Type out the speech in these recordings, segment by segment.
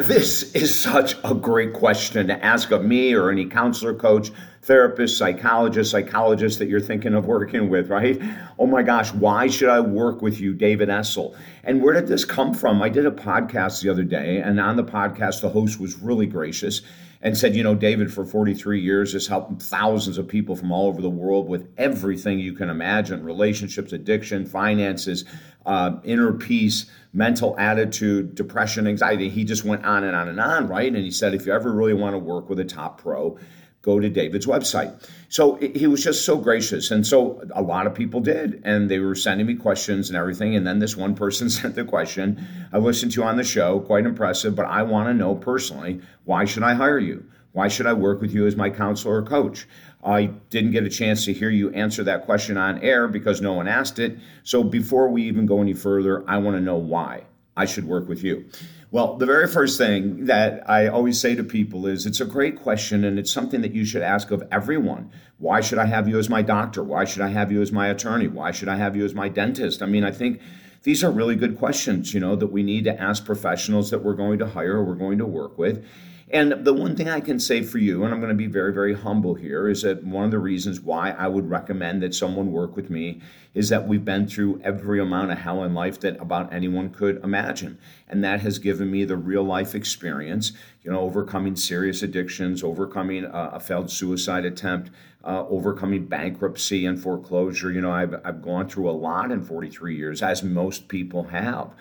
This is such a great question to ask of me or any counselor, coach, therapist, psychologist, psychologist that you're thinking of working with, right? Oh my gosh, why should I work with you, David Essel? And where did this come from? I did a podcast the other day, and on the podcast, the host was really gracious and said, you know, David, for 43 years, has helped thousands of people from all over the world with everything you can imagine relationships, addiction, finances, uh, inner peace, mental attitude, depression, anxiety. He just went on and on and on, right? And he said, if you ever really want to work with a top pro, go to David's website. So he was just so gracious. And so a lot of people did. And they were sending me questions and everything. And then this one person sent the question I listened to you on the show, quite impressive, but I want to know personally why should I hire you? Why should I work with you as my counselor or coach? I didn't get a chance to hear you answer that question on air because no one asked it. So before we even go any further, I want to know why I should work with you. Well, the very first thing that I always say to people is it's a great question and it's something that you should ask of everyone. Why should I have you as my doctor? Why should I have you as my attorney? Why should I have you as my dentist? I mean, I think these are really good questions, you know, that we need to ask professionals that we're going to hire or we're going to work with. And the one thing I can say for you, and I'm going to be very, very humble here, is that one of the reasons why I would recommend that someone work with me is that we've been through every amount of hell in life that about anyone could imagine. And that has given me the real life experience, you know, overcoming serious addictions, overcoming a, a failed suicide attempt, uh, overcoming bankruptcy and foreclosure. You know, I've, I've gone through a lot in 43 years, as most people have.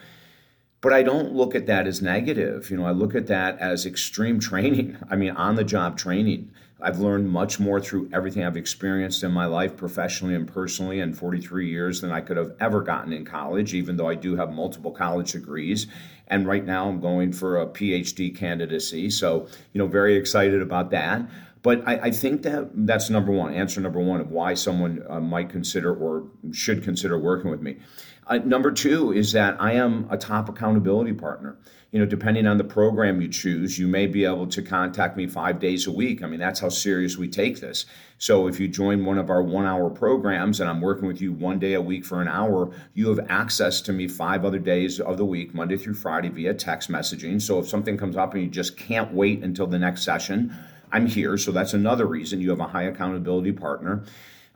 But I don't look at that as negative. You know, I look at that as extreme training. I mean, on the job training. I've learned much more through everything I've experienced in my life, professionally and personally, in 43 years than I could have ever gotten in college, even though I do have multiple college degrees. And right now I'm going for a PhD candidacy. So, you know, very excited about that. But I, I think that that's number one, answer number one of why someone uh, might consider or should consider working with me. Uh, number two is that I am a top accountability partner. You know, depending on the program you choose, you may be able to contact me five days a week. I mean, that's how serious we take this. So if you join one of our one hour programs and I'm working with you one day a week for an hour, you have access to me five other days of the week, Monday through Friday, via text messaging. So if something comes up and you just can't wait until the next session, I'm here. So that's another reason you have a high accountability partner.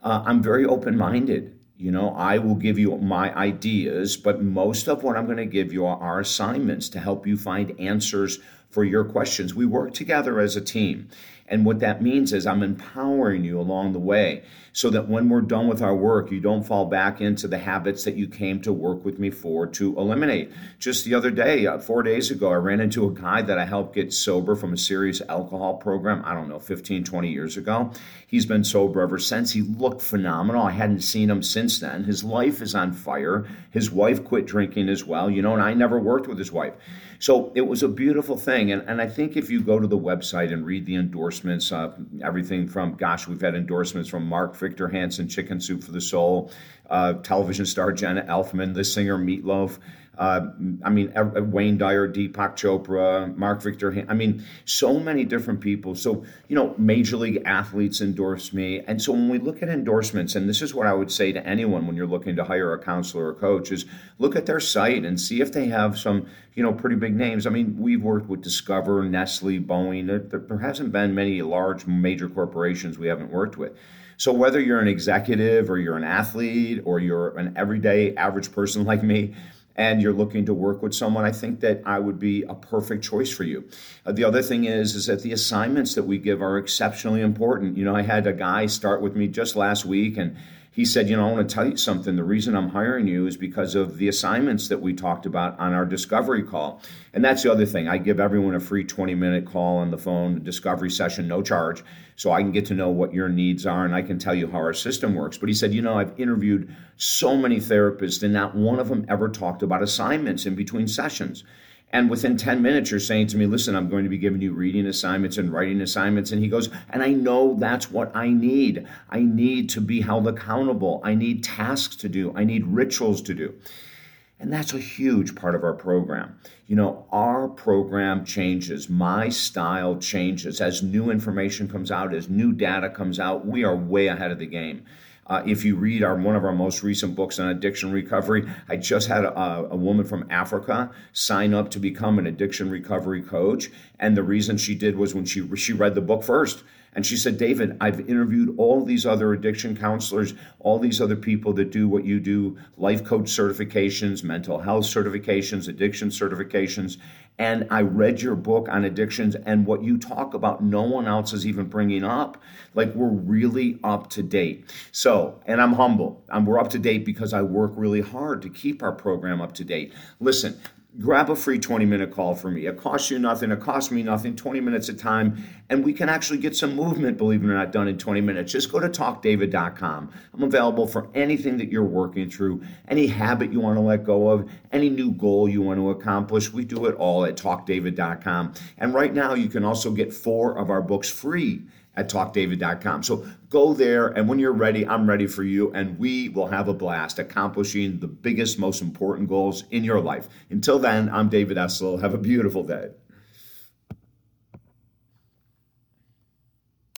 Uh, I'm very open minded. You know, I will give you my ideas, but most of what I'm going to give you are assignments to help you find answers for your questions. We work together as a team. And what that means is I'm empowering you along the way so that when we're done with our work, you don't fall back into the habits that you came to work with me for to eliminate. Just the other day, uh, four days ago, I ran into a guy that I helped get sober from a serious alcohol program, I don't know, 15, 20 years ago. He's been sober ever since. He looked phenomenal. I hadn't seen him since then. His life is on fire. His wife quit drinking as well, you know, and I never worked with his wife. So it was a beautiful thing. And, and I think if you go to the website and read the endorsements, uh, everything from, gosh, we've had endorsements from Mark Victor Hansen, Chicken Soup for the Soul, uh, television star Jenna Elfman, the singer Meatloaf. Uh, I mean, Wayne Dyer, Deepak Chopra, Mark Victor. I mean, so many different people. So, you know, major league athletes endorse me. And so when we look at endorsements, and this is what I would say to anyone when you're looking to hire a counselor or coach, is look at their site and see if they have some, you know, pretty big names. I mean, we've worked with Discover, Nestle, Boeing. There, there hasn't been many large major corporations we haven't worked with. So whether you're an executive or you're an athlete or you're an everyday average person like me, and you're looking to work with someone, I think that I would be a perfect choice for you. Uh, the other thing is, is that the assignments that we give are exceptionally important. You know, I had a guy start with me just last week, and he said, You know, I want to tell you something. The reason I'm hiring you is because of the assignments that we talked about on our discovery call. And that's the other thing. I give everyone a free 20 minute call on the phone, discovery session, no charge, so I can get to know what your needs are and I can tell you how our system works. But he said, You know, I've interviewed so many therapists, and not one of them ever talked about assignments in between sessions. And within 10 minutes, you're saying to me, listen, I'm going to be giving you reading assignments and writing assignments. And he goes, and I know that's what I need. I need to be held accountable. I need tasks to do. I need rituals to do. And that's a huge part of our program. You know, our program changes, my style changes as new information comes out, as new data comes out. We are way ahead of the game. Uh, if you read our one of our most recent books on addiction recovery, I just had a, a woman from Africa sign up to become an addiction recovery coach, and the reason she did was when she she read the book first. And she said, David, I've interviewed all these other addiction counselors, all these other people that do what you do life coach certifications, mental health certifications, addiction certifications. And I read your book on addictions, and what you talk about, no one else is even bringing up. Like, we're really up to date. So, and I'm humble. I'm, we're up to date because I work really hard to keep our program up to date. Listen, grab a free 20 minute call for me. It costs you nothing, it costs me nothing, 20 minutes of time, and we can actually get some movement, believe it or not, done in 20 minutes. Just go to talkdavid.com. I'm available for anything that you're working through, any habit you want to let go of, any new goal you want to accomplish. We do it all at talkdavid.com. And right now, you can also get four of our books free at talkdavid.com. So go there, and when you're ready, I'm ready for you, and we will have a blast accomplishing the biggest, most important goals in your life. Until then, I'm David Essel. Have a beautiful day.